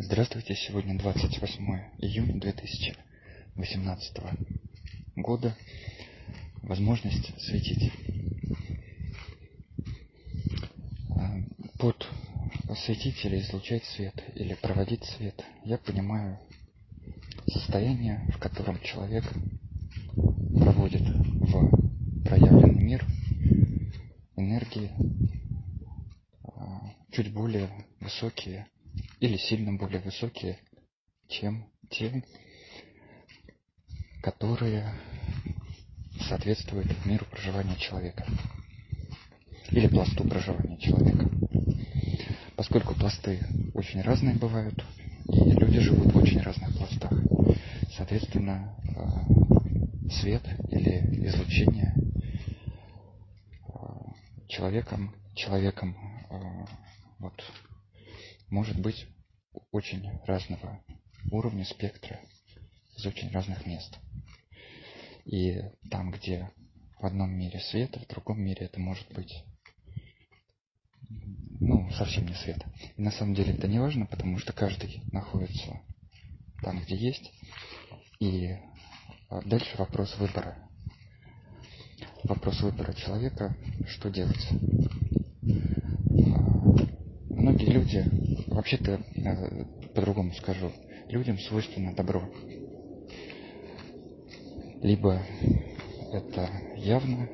Здравствуйте, сегодня 28 июня 2018 года. Возможность светить. А, под светить или излучать свет, или проводить свет, я понимаю состояние, в котором человек проводит в проявленный мир энергии а, чуть более высокие или сильно более высокие, чем те, которые соответствуют миру проживания человека или пласту проживания человека. Поскольку пласты очень разные бывают, и люди живут в очень разных пластах, соответственно, э, свет или излучение э, человеком, человеком э, вот, может быть очень разного уровня спектра из очень разных мест. И там, где в одном мире свет, а в другом мире это может быть ну, совсем не свет. И на самом деле это не важно, потому что каждый находится там, где есть. И а, дальше вопрос выбора. Вопрос выбора человека, что делать. Многие люди Вообще-то, э, по-другому скажу, людям свойственно добро. Либо это явно,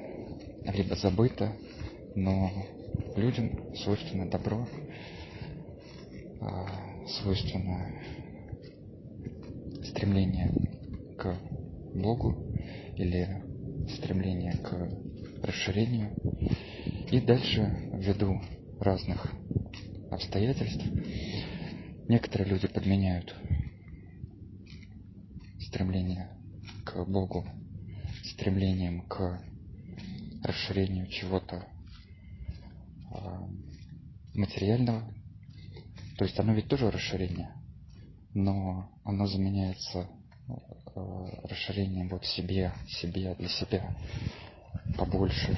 либо забыто, но людям свойственно добро, а, свойственно стремление к Богу или стремление к расширению. И дальше ввиду разных обстоятельств. Некоторые люди подменяют стремление к Богу стремлением к расширению чего-то а, материального. То есть оно ведь тоже расширение, но оно заменяется а, расширением вот себе, себе, для себя побольше.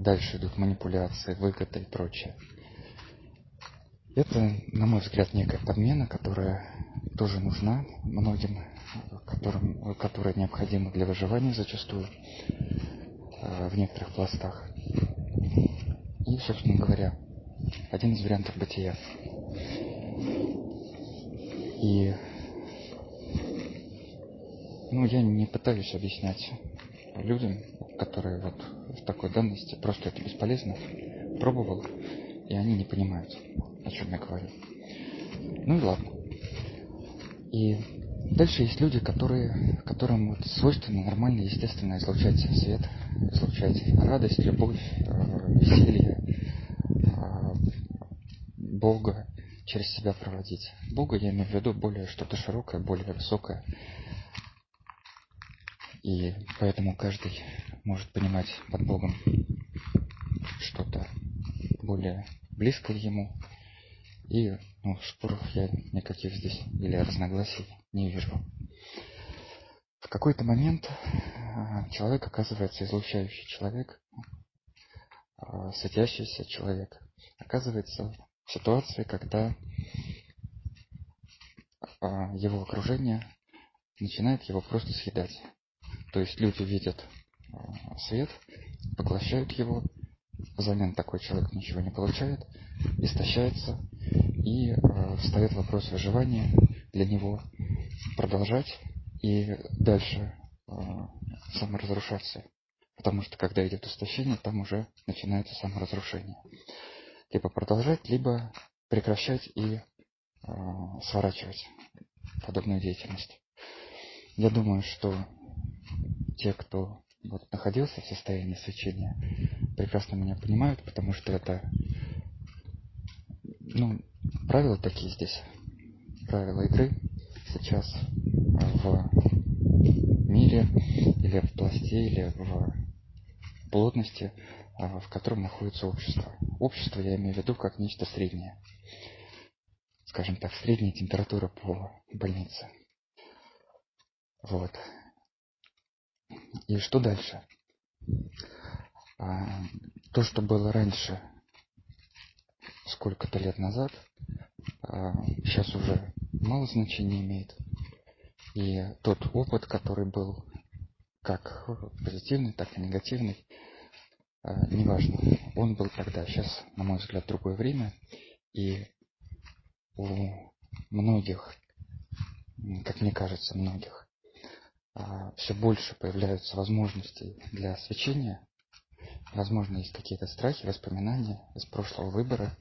Дальше идут манипуляции, выгоды и прочее. Это, на мой взгляд, некая подмена, которая тоже нужна многим, которым, которая необходима для выживания зачастую э, в некоторых пластах. И, собственно говоря, один из вариантов бытия. И ну, я не пытаюсь объяснять людям, которые вот в такой данности, просто это бесполезно. Пробовал, и они не понимают о чем я говорю. Ну и ладно. И дальше есть люди, которые, которым вот свойственно нормально, естественно, излучать свет, излучать радость, любовь, э, веселье, э, Бога через себя проводить. Бога я имею в виду более что-то широкое, более высокое. И поэтому каждый может понимать под Богом что-то более близкое ему, и ну, споров я никаких здесь или разногласий не вижу. В какой-то момент а, человек оказывается излучающий человек, а, светящийся человек, оказывается в ситуации, когда а, его окружение начинает его просто съедать. То есть люди видят свет, поглощают его, взамен такой человек ничего не получает, истощается, и э, встает вопрос выживания для него, продолжать и дальше э, саморазрушаться. Потому что когда идет истощение, там уже начинается саморазрушение. Либо продолжать, либо прекращать и э, сворачивать подобную деятельность. Я думаю, что те, кто вот находился в состоянии свечения, прекрасно меня понимают, потому что это ну, правила такие здесь. Правила игры сейчас в мире или в пласте, или в плотности, а, в котором находится общество. Общество я имею в виду как нечто среднее. Скажем так, средняя температура по больнице. Вот. И что дальше? А, то, что было раньше, сколько-то лет назад, сейчас уже мало значения имеет. И тот опыт, который был как позитивный, так и негативный, неважно, он был тогда. Сейчас, на мой взгляд, другое время. И у многих, как мне кажется, многих, все больше появляются возможностей для свечения. Возможно, есть какие-то страхи, воспоминания из прошлого выбора,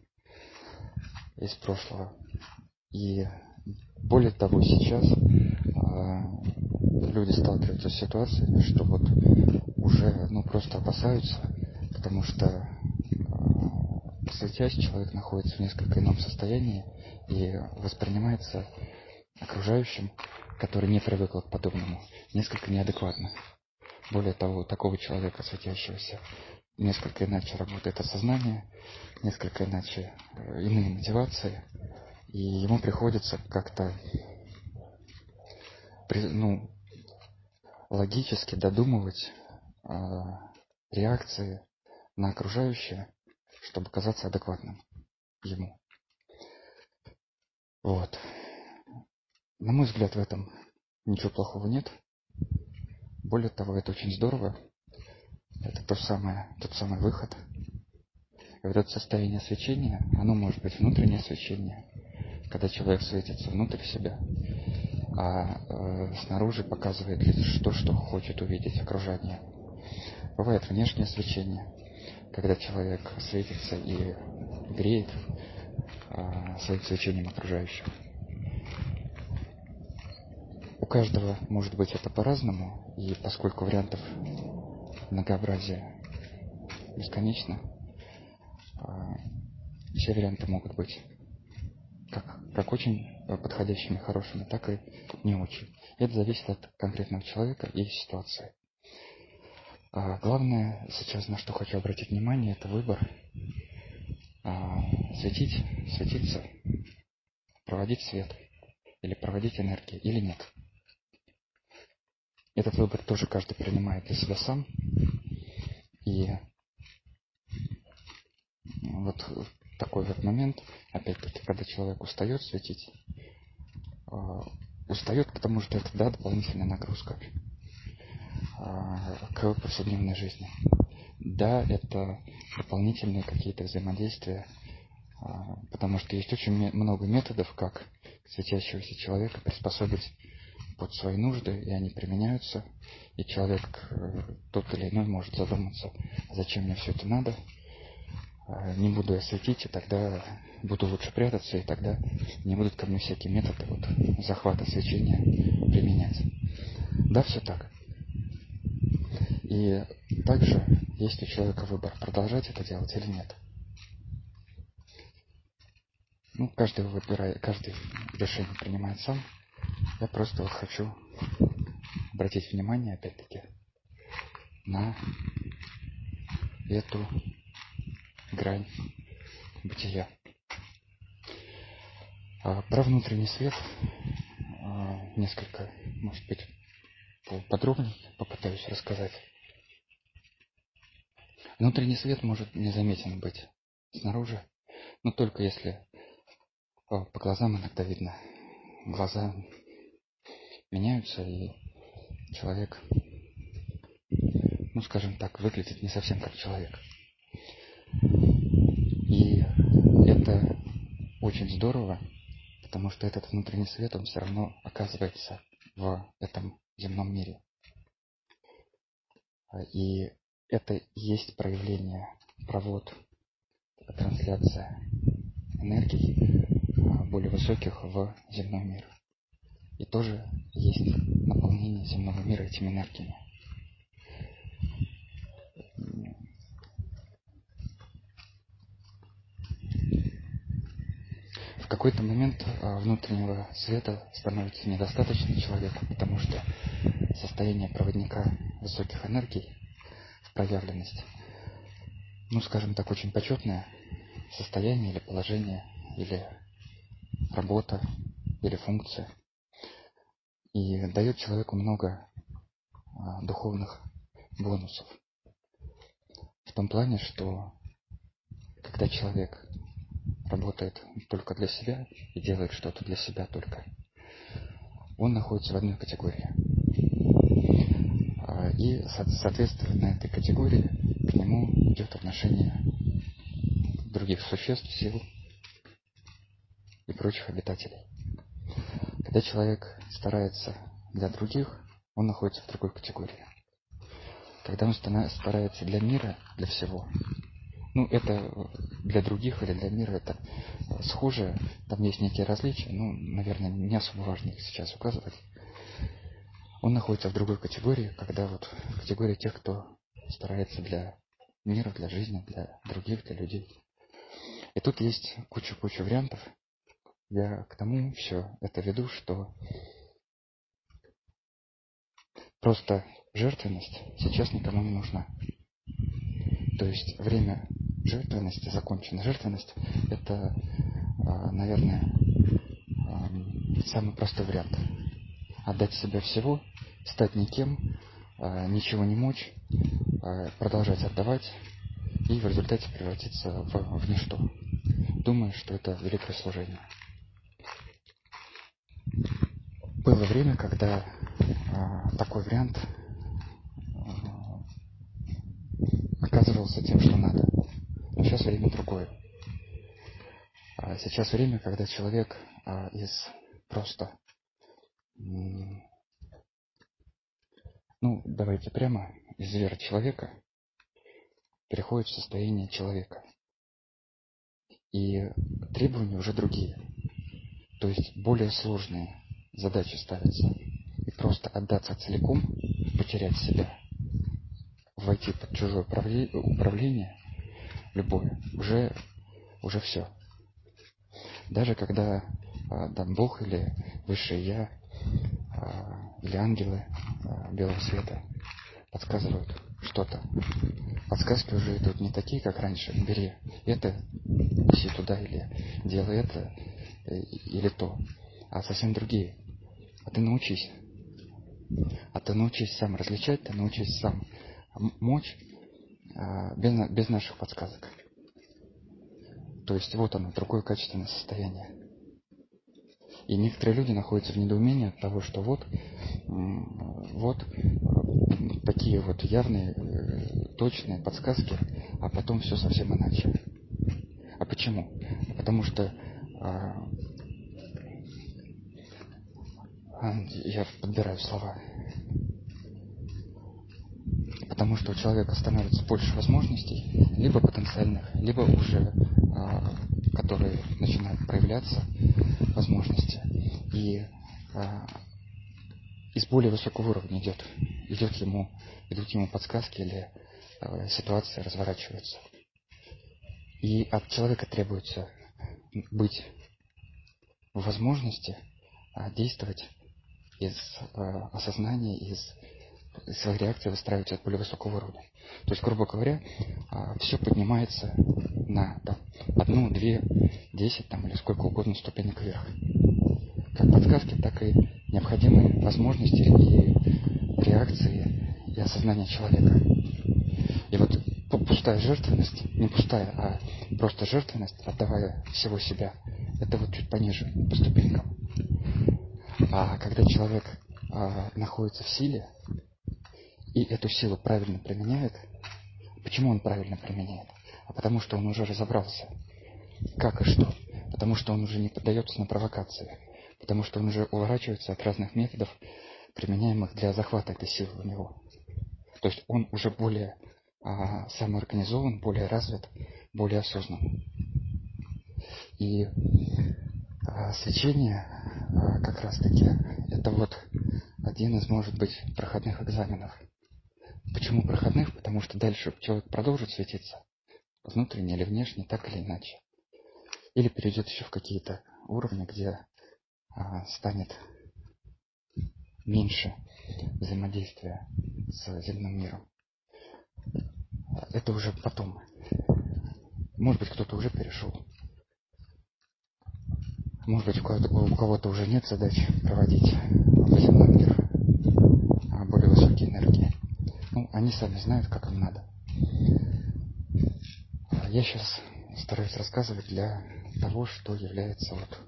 из прошлого. И более того, сейчас люди сталкиваются с ситуацией, что вот уже ну, просто опасаются, потому что э, светясь, человек находится в несколько ином состоянии и воспринимается окружающим, который не привыкл к подобному, несколько неадекватно. Более того, такого человека, светящегося, несколько иначе работает осознание, несколько иначе э, иные мотивации, и ему приходится как-то ну, логически додумывать э, реакции на окружающее, чтобы казаться адекватным ему. Вот. На мой взгляд, в этом ничего плохого нет. Более того, это очень здорово. Это то самое, тот самый выход. И вот это состояние свечения, оно может быть внутреннее свечение, когда человек светится внутрь себя, а э, снаружи показывает лишь то, что хочет увидеть окружение. Бывает внешнее свечение, когда человек светится и греет э, своим свечением окружающих. У каждого может быть это по-разному, и поскольку вариантов многообразия бесконечно, э, все варианты могут быть как, как очень подходящими, хорошими, так и не очень. Это зависит от конкретного человека и ситуации. А главное сейчас, на что хочу обратить внимание, это выбор. А, светить, светиться, проводить свет или проводить энергию или нет. Этот выбор тоже каждый принимает для себя сам. И вот такой вот момент, опять-таки, когда человек устает светить, а, устает, потому что это, да, дополнительная нагрузка а, к повседневной жизни. Да, это дополнительные какие-то взаимодействия, а, потому что есть очень много методов, как светящегося человека приспособить под свои нужды, и они применяются, и человек э, тот или иной может задуматься, зачем мне все это надо, не буду я светить, и тогда буду лучше прятаться, и тогда не будут ко мне всякие методы вот, захвата свечения применять. Да, все так. И также есть у человека выбор, продолжать это делать или нет. Ну, каждый выбирает, каждый решение принимает сам. Я просто вот хочу обратить внимание, опять-таки, на эту грань бытия. А, про внутренний свет а, несколько, может быть, подробнее попытаюсь рассказать. Внутренний свет может незаметен быть снаружи, но только если а, по глазам иногда видно. Глаза меняются, и человек, ну скажем так, выглядит не совсем как человек. И это очень здорово, потому что этот внутренний свет, он все равно оказывается в этом земном мире. И это и есть проявление, провод, трансляция энергий а, более высоких в земной мир. И тоже есть наполнение земного мира этими энергиями. в какой-то момент а, внутреннего света становится недостаточно человеку, потому что состояние проводника высоких энергий в проявленность, ну, скажем так, очень почетное состояние или положение, или работа, или функция. И дает человеку много а, духовных бонусов. В том плане, что когда человек работает только для себя и делает что-то для себя только, он находится в одной категории. А, и, соответственно, этой категории к нему идет отношение других существ, сил и прочих обитателей. Когда человек старается для других, он находится в другой категории. Когда он старается для мира, для всего, ну, это для других или для мира это схоже, там есть некие различия, ну, наверное, не особо важно их сейчас указывать. Он находится в другой категории, когда вот в категории тех, кто старается для мира, для жизни, для других, для людей. И тут есть куча-куча вариантов. Я к тому все это веду, что просто жертвенность сейчас никому не нужна. То есть время жертвенности закончена. Жертвенность – это, а, наверное, самый простой вариант. Отдать себя всего, стать никем, а, ничего не мочь, а, продолжать отдавать и в результате превратиться в, в ничто. Думаю, что это великое служение. Было время, когда такой вариант оказывался тем, что надо. Но сейчас время другое. А сейчас время, когда человек а, из просто, ну, давайте прямо, из зверя человека переходит в состояние человека. И требования уже другие. То есть более сложные задачи ставятся. И просто отдаться целиком, потерять себя, войти под чужое управление, любое, уже, уже все. Даже когда а, там Бог или Высшее Я, а, или ангелы а, белого света подсказывают что-то. Подсказки уже идут не такие, как раньше. Бери это, неси туда, или делай это, или то. А совсем другие. А ты научись. А ты научись сам различать, ты научись сам мочь а, без, без наших подсказок. То есть вот оно, другое качественное состояние. И некоторые люди находятся в недоумении от того, что вот, вот такие вот явные, э, точные подсказки, а потом все совсем иначе. А почему? Потому что а, я подбираю слова потому что у человека становится больше возможностей, либо потенциальных, либо уже а, которые начинают проявляться возможности. И а, из более высокого уровня идет, идет ему, идут ему подсказки или а, ситуация разворачивается. И от человека требуется быть в возможности действовать из а, осознания, из свои реакции выстраивать от более высокого уровня. То есть, грубо говоря, а, все поднимается на там, одну, две, десять там, или сколько угодно ступенек вверх. Как подсказки, так и необходимые возможности и реакции и осознание человека. И вот пустая жертвенность, не пустая, а просто жертвенность, отдавая всего себя, это вот чуть пониже по ступенькам. А когда человек а, находится в силе, и эту силу правильно применяет, почему он правильно применяет? А потому что он уже разобрался, как и что. Потому что он уже не поддается на провокации. Потому что он уже уворачивается от разных методов, применяемых для захвата этой силы у него. То есть он уже более а, самоорганизован, более развит, более осознан. И свечение а, как раз таки это вот один из, может быть, проходных экзаменов – Почему проходных? Потому что дальше человек продолжит светиться, внутренне или внешне, так или иначе. Или перейдет еще в какие-то уровни, где а, станет меньше взаимодействия с земным миром. Это уже потом. Может быть, кто-то уже перешел. Может быть, у кого-то уже нет задач проводить в земной мир а более высокие энергии. Ну, они сами знают, как им надо. Я сейчас стараюсь рассказывать для того, что является вот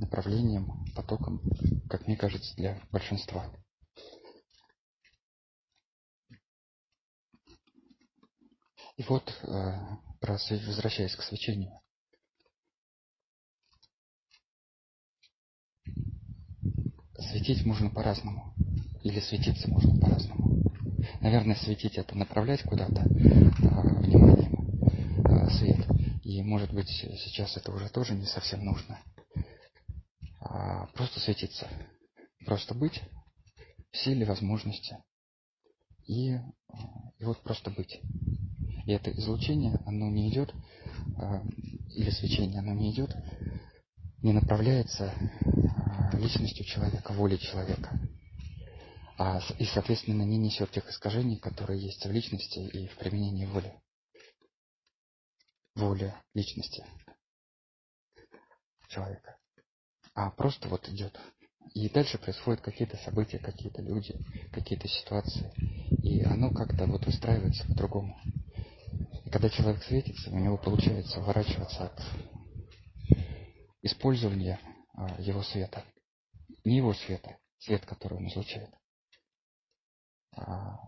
направлением, потоком, как мне кажется, для большинства. И вот, э, возвращаясь к свечению, светить можно по-разному. Или светиться можно по-разному. Наверное, светить это направлять куда-то э, вниманием э, свет. И может быть сейчас это уже тоже не совсем нужно. А просто светиться. Просто быть в силе возможности. И, и вот просто быть. И это излучение, оно не идет, э, или свечение, оно не идет, не направляется личностью человека, волей человека. А, и, соответственно, не несет тех искажений, которые есть в личности и в применении воли. Воля личности человека. А просто вот идет. И дальше происходят какие-то события, какие-то люди, какие-то ситуации. И оно как-то вот выстраивается по-другому. И когда человек светится, у него получается уворачиваться от использования а, его света не его света, свет, который он излучает. А,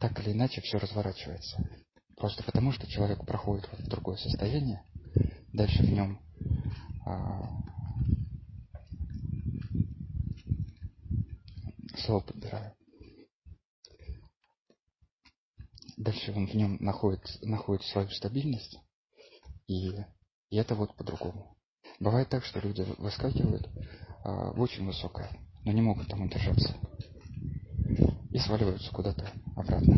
так или иначе все разворачивается. Просто потому, что человек проходит в другое состояние, дальше в нем а, слово подбираю. Дальше он в нем находит, находит свою стабильность, и и это вот по-другому. Бывает так, что люди выскакивают а, в очень высокое, но не могут там удержаться. И сваливаются куда-то обратно.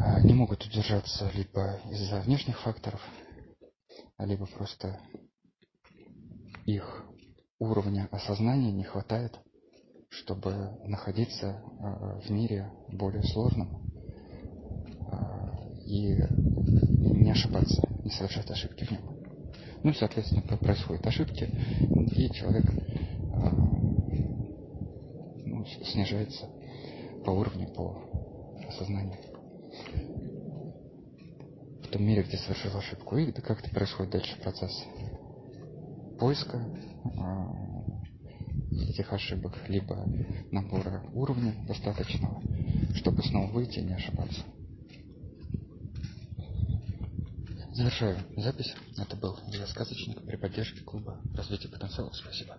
А, не могут удержаться либо из-за внешних факторов, либо просто их уровня осознания не хватает, чтобы находиться а, в мире более сложном а, и не ошибаться, не совершать ошибки в нем. Ну, соответственно, происходят ошибки, и человек э, ну, снижается по уровню, по осознанию. В том мире, где совершил ошибку. И как-то происходит дальше процесс поиска э, этих ошибок, либо набора уровня достаточного, чтобы снова выйти и не ошибаться. Завершаю запись. Это был я сказочник при поддержке клуба развития потенциала. Спасибо.